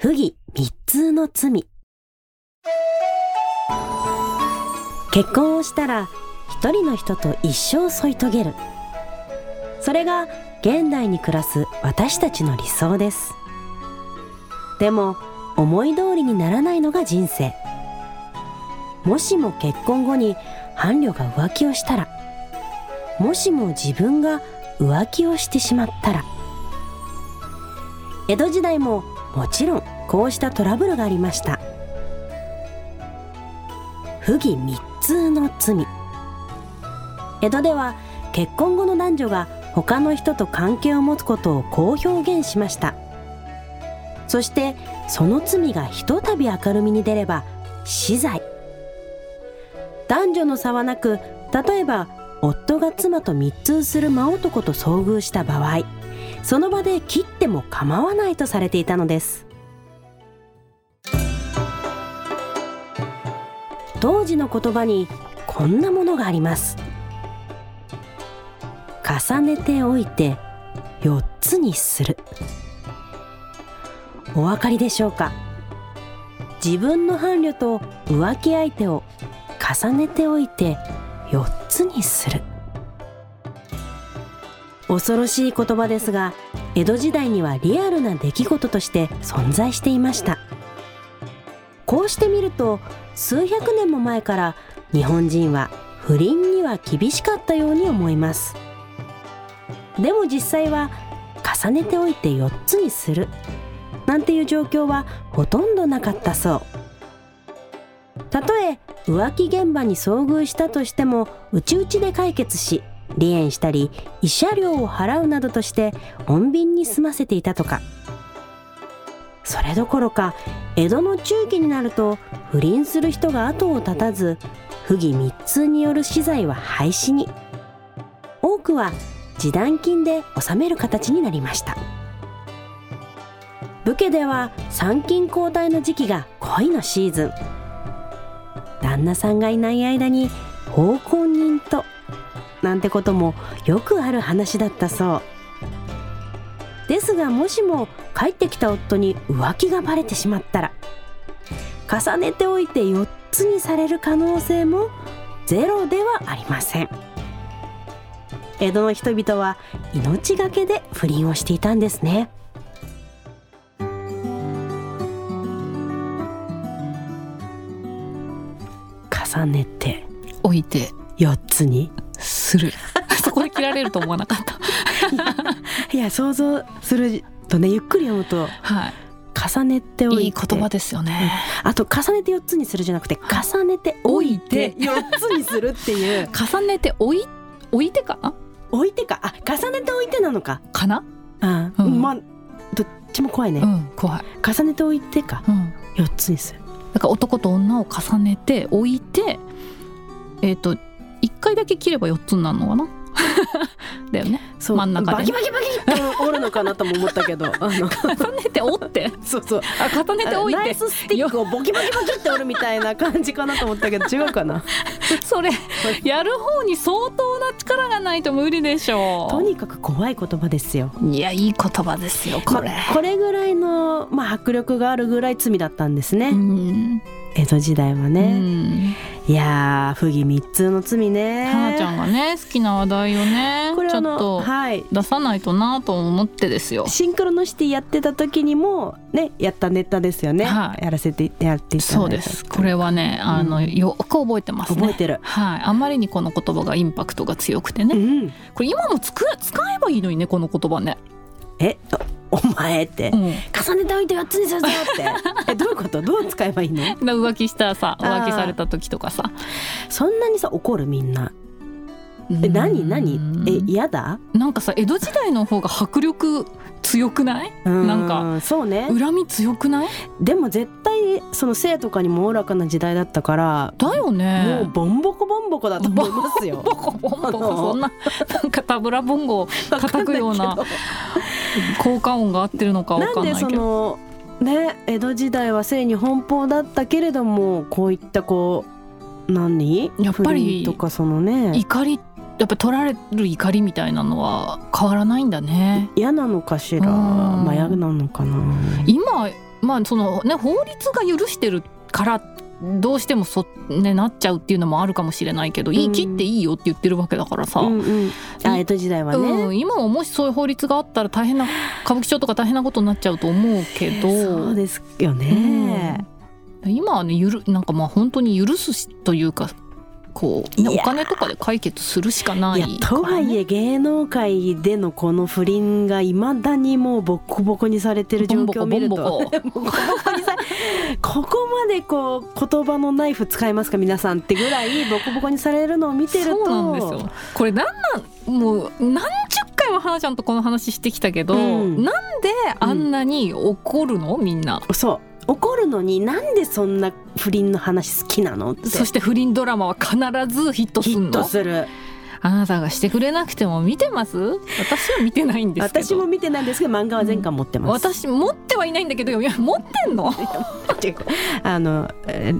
不義密通の罪。結婚をしたら一人の人と一生添い遂げる。それが現代に暮らす私たちの理想です。でも思い通りにならないのが人生。もしも結婚後に伴侶が浮気をしたらもしも自分が浮気をしてしまったら。江戸時代ももちろんこうしたトラブルがありました。不義密通の罪。江戸では結婚後の男女が他の人と関係を持つことをこう表現しました。そしてその罪がひとたび明るみに出れば死罪。男女の差はなく例えば夫が妻と密通する真男と遭遇した場合その場で切っても構わないとされていたのです。当時の言葉にこんなものがあります。重ねておいて4つにする。お分かりでしょうか？自分の伴侶と浮気相手を重ねておいて4つにする。恐ろしい言葉ですが江戸時代にはリアルな出来事として存在していました。こうしてみると数百年も前から日本人は不倫には厳しかったように思います。でも実際は重ねておいて4つにする。なんていう状況はほとんどなかったそう。たとえ浮気現場に遭遇したとしても内々で解決し離縁したり慰謝料を払うなどとして穏便に済ませていたとか。それどころか江戸の中期になると不倫する人が後を絶たず不義密通による死罪は廃止に。多くは示談金で納める形になりました。武家では参勤交代の時期が恋のシーズン。旦那さんがいない間に奉公人となんてこともよくある話だったそう。ですがもしも帰ってきた夫に浮気がバレてしまったら重ねておいて4つにされる可能性もゼロではありません。江戸の人々は命がけで不倫をしていたんですね。重ねて置いて4つにする。そこで切られると思わなかったいや想像するとねゆっくり読むとはい。重ねておいて。いい言葉ですよね、あと重ねて4つにするじゃなくて重ねておいて置いて。4つにするっていう。重ねて置い置いてか？な置いてか？あ重ねておいてなのか？かな？あ、うん。まあどっちも怖いね、うん怖い。重ねておいてか？うん。4つにする。だから男と女を重ねて置いてえっ、と一回だけ切れば4つになるのかな？だよね。真ん中でね。バキバキバキって折るのかなとも思ったけど。あの。重ねて折って。そうそう。あ重ねて置いて。ナイススティックをボキバキバキって折るみたいな感じかなと思ったけど違うかな？それやる方に相当な力がないと無理でしょとにかく怖い言葉ですよ。ういやいい言葉ですよこれ、まあこれぐらいの、まあ、迫力があるぐらい罪だったんですね、うん江戸時代はうね、ん。いやー不義密通の罪ね。はなちゃんがね好きな話題をねちょっとはい。出さないとなと思ってですよ。シンクロノシティやってた時にもねやったネタですよね、はい。やらせてやってそうです。これはねあの、よく覚えてますね。覚えてる。はい。あまりにこの言葉がインパクトが強くてね。うん。これ今もつく使えばいいのにねこの言葉ね、えおお前って、うん、重ねておいて4つにするぞって。えどういうこと？どう使えばいいの？浮気したさ浮気された時とかさ。そんなにさ怒るみんなえ何何？ええ嫌だ？なんかさ江戸時代の方が迫力強くない？なんかかそうね。恨み強くない？でも絶対その性とかにもおおらかな時代だったからだよもうねボンボコボンボコだと思いますよ。ボコボンボコそんななんかタブラボンゴを叩くような 効果音が合ってるのかわかんないけど。のね江戸時代は性に奔放だったけれどもこういったこう何？やっぱりとかそのね。怒りやっぱ取られる怒りみたいなのは変わらないんだね。嫌なのかしらうん。まあ嫌なのかな。今まあそのね法律が許してるからどうしてもそ、ね、なっちゃうっていうのもあるかもしれないけど、言い切っていいよって言ってるわけだからさ、うんうん、あ江戸時代はね、うん、今ももしそういう法律があったら大変な歌舞伎町とか大変なことになっちゃうと思うけど。そうですよね、うん、今はねゆるなんかまあ本当に許すというかこう、ね、お金とかで解決するしかない、ね、とはいえ芸能界でのこの不倫がいまだにもうボコボコにされてる状況を見ると。ここまでこう言葉のナイフ使いますか皆さんってぐらいボコボコにされるのを見てると。そうなんですよ。これなんなんもう何十回も花ちゃんとこの話してきたけど、うん、なんであんなに怒るの、みんな。そう怒るのになんでそんな不倫の話好きなのそして不倫ドラマは必ずヒットするの？ヒットする。あなたがしてくれなくても見てます？私は見てないんです私も見てないんですけど漫画は全巻持ってます、うん、私持ってはいないんだけどいや持ってんの？あの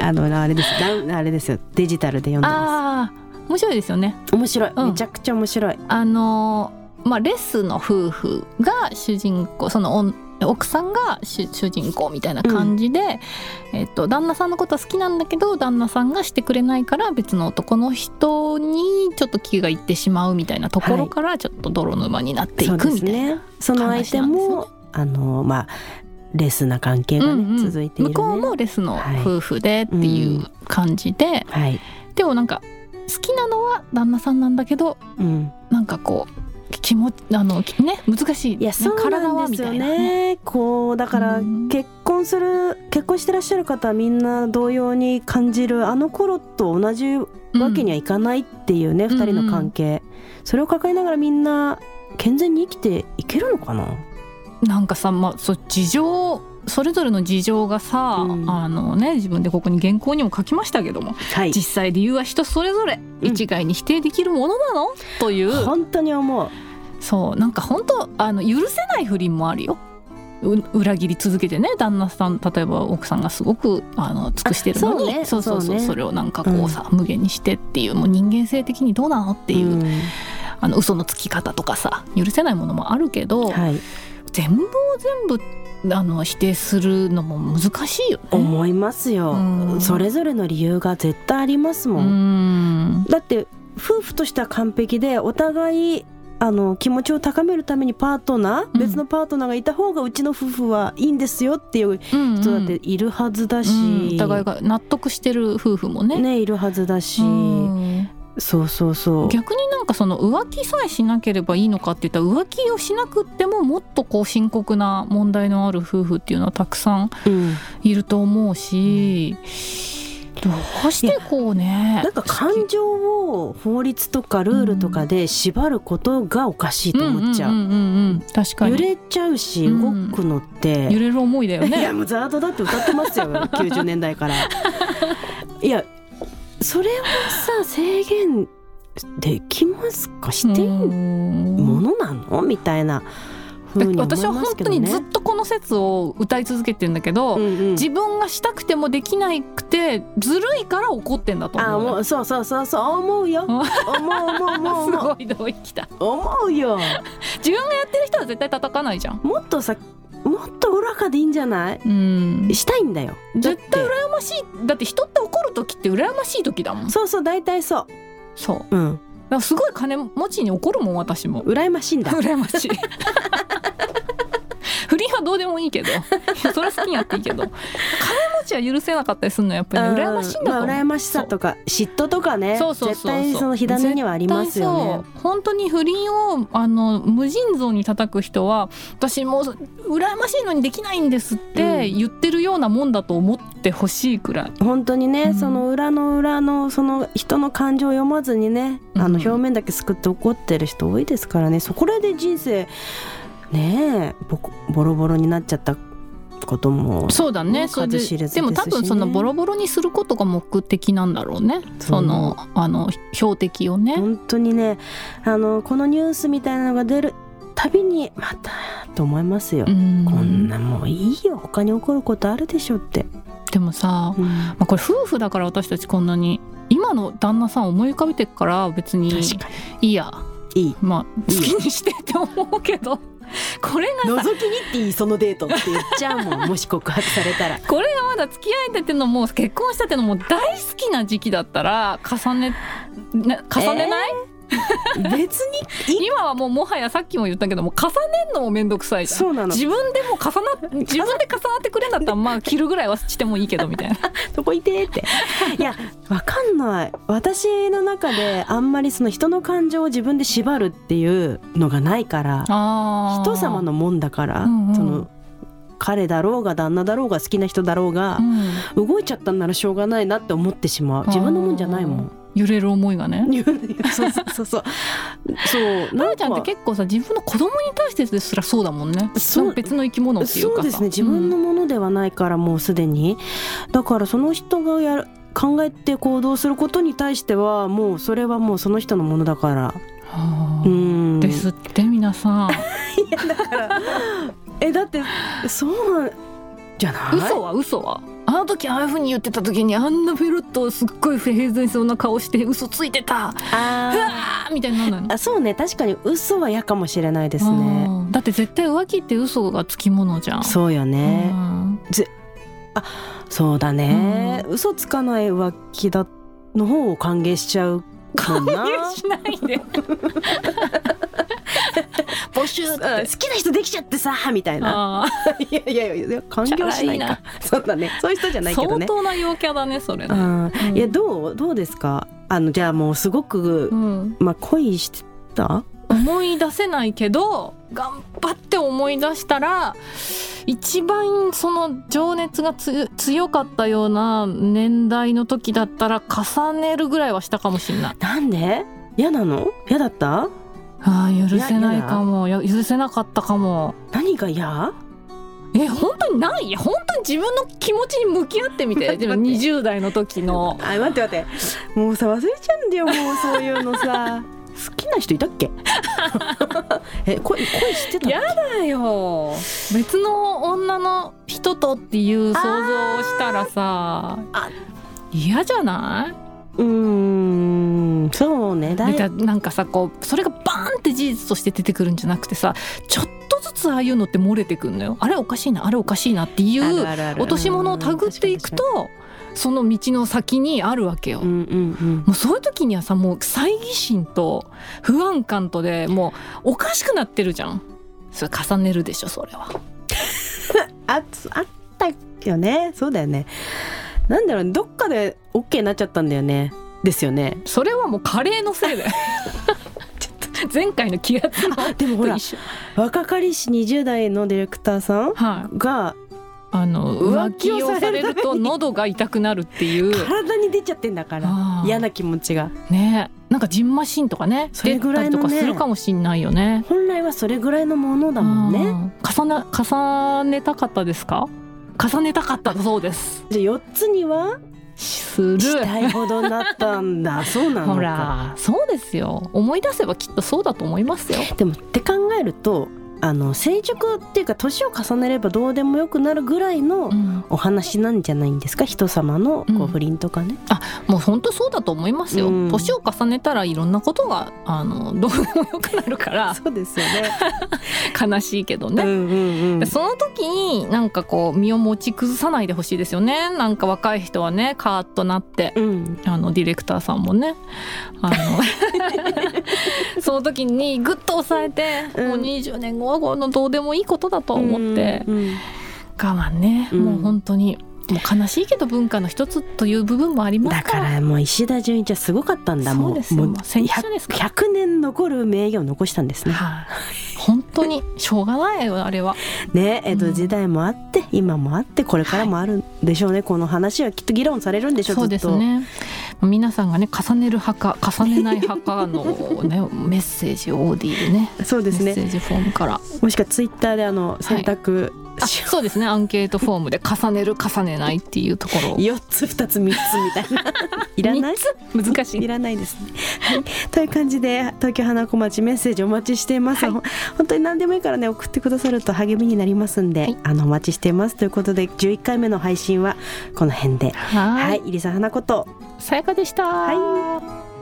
あのあれです。あれですよ。デジタルで読んでます。面白いですよね。面白い、うん、めちゃくちゃ面白い。あのまあレスの夫婦が主人公その奥さんが主人公みたいな感じで、うん、えっと、旦那さんのことは好きなんだけど旦那さんがしてくれないから別の男の人にちょっと気がいってしまうみたいなところからちょっと泥沼になっていくみたいな、はい、そ、ね、の相手もあのまあレスな関係がね、うんうん、続いている、ね、向こうもレスの夫婦でっていう感じで、はい、でもなんか好きなのは旦那さんなんだけど、うん、なんかこう気持ちあのね難しい、ね、いやそうなんですよね。こうだから結婚する結婚してらっしゃる方はみんな同様に感じるあの頃と同じわけにはいかないっていうね、うん、2人の関係、それを抱えながらみんな健全に生きていけるのかな？なんかさ、まあ、そう事情それぞれの事情がさ、うん、あのね自分でここに原稿にも書きましたけども、はい、実際理由は人それぞれ一概に否定できるものなの、うん、という。本当に思う。そうなんか本当あの許せない不倫もあるよ。裏切り続けてね旦那さん例えば奥さんがすごくあの尽くしてるのにそう,、そうそうそれをなんかこうさ、うん、無限にしてっていうもう人間性的にどうなのっていう、うん、あの嘘のつき方とかさ許せないものもあるけど、はい、全部を全部あの否定するのも難しいよね。思いますよ、うん、それぞれの理由が絶対ありますもん。ん。だって夫婦としては完璧でお互いあの気持ちを高めるためにパートナー、うん、別のパートナーがいた方がうちの夫婦はいいんですよっていう人だっているはずだし、うん。うん、お互いが納得してる夫婦もね。ねいるはずだし、そうそうそう。逆になんかその浮気さえしなければいいのかって言ったら浮気をしなくってももっとこう深刻な問題のある夫婦っていうのはたくさんいると思うし、うん、どうしてこうねなんか感情を法律とかルールとかで縛ることがおかしいと思っちゃう,、確かに。揺れちゃうし動くのって、揺れる思いだよね。いやもうザードだって歌ってますよ。90年代から。いやそれをさ制限できますか？していいものなの？みたいな。ね、私は本当にずっとこの説を歌い続けてんだけど、うんうん、自分がしたくてもできなくてずるいから怒ってんだと思う。あもうそうそうそうそう思うよ。思う思う思うすごい同意きた。思うよ。自分がやってる人は絶対叩かないじゃん。もっとさもっと裏かでいいんじゃない？うんしたいんだよ絶対羨ましい。だって人って怒る時って羨ましい時だもん。そうそう大体そう。そう。うん。すごい金持ちに怒るもん私も。羨ましいんだ。羨ましいどうでもいいけど。それは好きにやっていいけど。金持ちは許せなかったりするのはやっぱり、羨ましいんだと思う、まあ、羨ましさとか嫉妬とかね。そうそう絶対その火種にはありますよね。本当に不倫をあの無尽蔵に叩く人は私もう羨ましいのにできないんですって言ってるようなもんだと思ってほしいくらい、うん、本当にね、うん、その裏の裏のその人の感情を読まずにねあの表面だけすくって怒ってる人多いですからね。そこで人生ねえボロボロになっちゃったことも、そうだね。それででも多分そのボロボロにすることが目的なんだろうね。そのあの標的をね。本当にねあのこのニュースみたいなのが出るたびにまたと思いますよ、こんなもういいよ。他に起こることあるでしょって。でもさ、うん、まあ、これ夫婦だから私たちこんなに今の旦那さん思い浮かべてから別に。いいや。いい。まあ好きにしてって思うけどこれが覗きにっていいそのデートって言っちゃうもんもし告白されたら。これがまだ付き合えててのもう結婚したてのもう大好きな時期だったら重ねね重ねない、えー？別に今はもうもはやさっきも言ったけども重ねんのも面倒くさいじゃん。そうなの。自分でも重な 自分で重なってくれんだったらまあ着るぐらいはしてもいいけどみたいな。そこいてって。いやわかんない。私の中であんまりその人の感情を自分で縛るっていうのがないから人様のもんだから、うんうん、その彼だろうが旦那だろうが好きな人だろうが、うん、動いちゃったんならしょうがないなって思ってしまう。自分のもんじゃないもん。揺れる思いがね。そうそうそうそう。そう。なちゃんって結構さ自分の子供に対してですらそうだもんね。そう別の生き物っていうかそうですね。自分のものではないからもうすでに、だからその人がやる考えて行動することに対してはもうそれはもうその人のものだから。はあ、うんですって皆さん。いやだからえだってそうじゃない？嘘は？嘘は？あの時ああいうふうに言ってた時にあんなフェロットすっごい平然そうな顔して嘘ついてた。あみたいになるあそうね。確かに嘘は嫌かもしれないですね。だって絶対浮気って嘘がつきものじゃん。そうよね。ぜあそうだね、うん、嘘つかない浮気だの方を歓迎しちゃう歓迎しないで 募集好きな人できちゃってさみたいな。いやいやいや歓迎しないか そうだね。そういう人じゃないけどね。相当な陽キャだねそれね、うん、いやどうどうですか？あのじゃあもうすごく、うん、まあ恋してた？思い出せないけど頑張って思い出したら一番その情熱が強かったような年代の時だったら重ねるぐらいはしたかもしれない。なんで？嫌なの？嫌だった？あ許せないかも。許せなかったかも。何が嫌？え本当にない？本当に自分の気持ちに向き合ってみて。でも20代の時の。あ待って待って。もうさ忘れちゃうんだよもうそういうのさ。好きな人いたっけ？え恋恋してたやだよ。別の女の人とっていう想像をしたらさ嫌じゃない？うん。そうね。だなんかさこうそれがバーンって事実として出てくるんじゃなくてさちょっとずつああいうのって漏れてくんのよ。あれおかしいな。あれおかしいなっていう落とし物をたぐっていくとその道の先にあるわけよ、うんうんうん、もうそういう時にはさもう猜疑心と不安感とでもうおかしくなってるじゃん。それ重ねるでしょそれは。ああったよね。そうだよねなんだろうどっかで OK になっちゃったんだよね。ですよね。それはもうカレーのせいだよ。前回の気圧のでもほら若かりし20代のディレクターさんが、はい。あの浮気をされると喉が痛くなるっていう。体に出ちゃってんだから。嫌な気持ちが。ね。なんかジンマシンとかねそれぐらいとかするかもしんないよね。本来はそれぐらいのものだもんね。重ね重ねたかったですか？重ねたかったそうです。じゃあ4つには？する。したいほどなったんだ。そうなのほらそうですよ。思い出せばきっとそうだと思いますよ。でもって考えるとあの成熟っていうか年を重ねればどうでもよくなるぐらいのお話なんじゃないんですか、うん、人様のこう不倫とかね、あもう本当そうだと思いますよ、うん、年を重ねたらいろんなことがあのどうでもよくなるから。そうですよね。悲しいけどね、うんうんうん、その時になんかこう身を持ち崩さないでほしいですよね。なんか若い人はねカーッとなって、うん、あのディレクターさんもねあの その時にぐっと抑えて、もう20年後はのどうでもいいことだと思って、うんうん、我慢ね、もう本当に。もう悲しいけど文化の一つという部分もありますだからもう石田純一はすごかったんだ。もうもう 100, 年残る名誉を残したんですね、はあ、本当に。しょうがないよあれは。ね江戸時代もあって、うん、今もあってこれからもあるんでしょうね、はい、この話はきっと議論されるんでしょうそうですね皆さんがね重ねる派か重ねない派かの ねメッセージをオーディでねそうですね。メッセージフォームから。もしくはツイッターであの選択、はいそうですね。アンケートフォームで重ねる重ねないっていうところ。4つ2つ3つみたいな。いらない？難しい。いらないですね、はい、という感じで東京花子町メッセージお待ちしています、はい、本当に何でもいいからね送ってくださると励みになりますんで、はい、あのお待ちしています。ということで11回目の配信はこの辺で。はい。入澤花子と。さやかでした。はい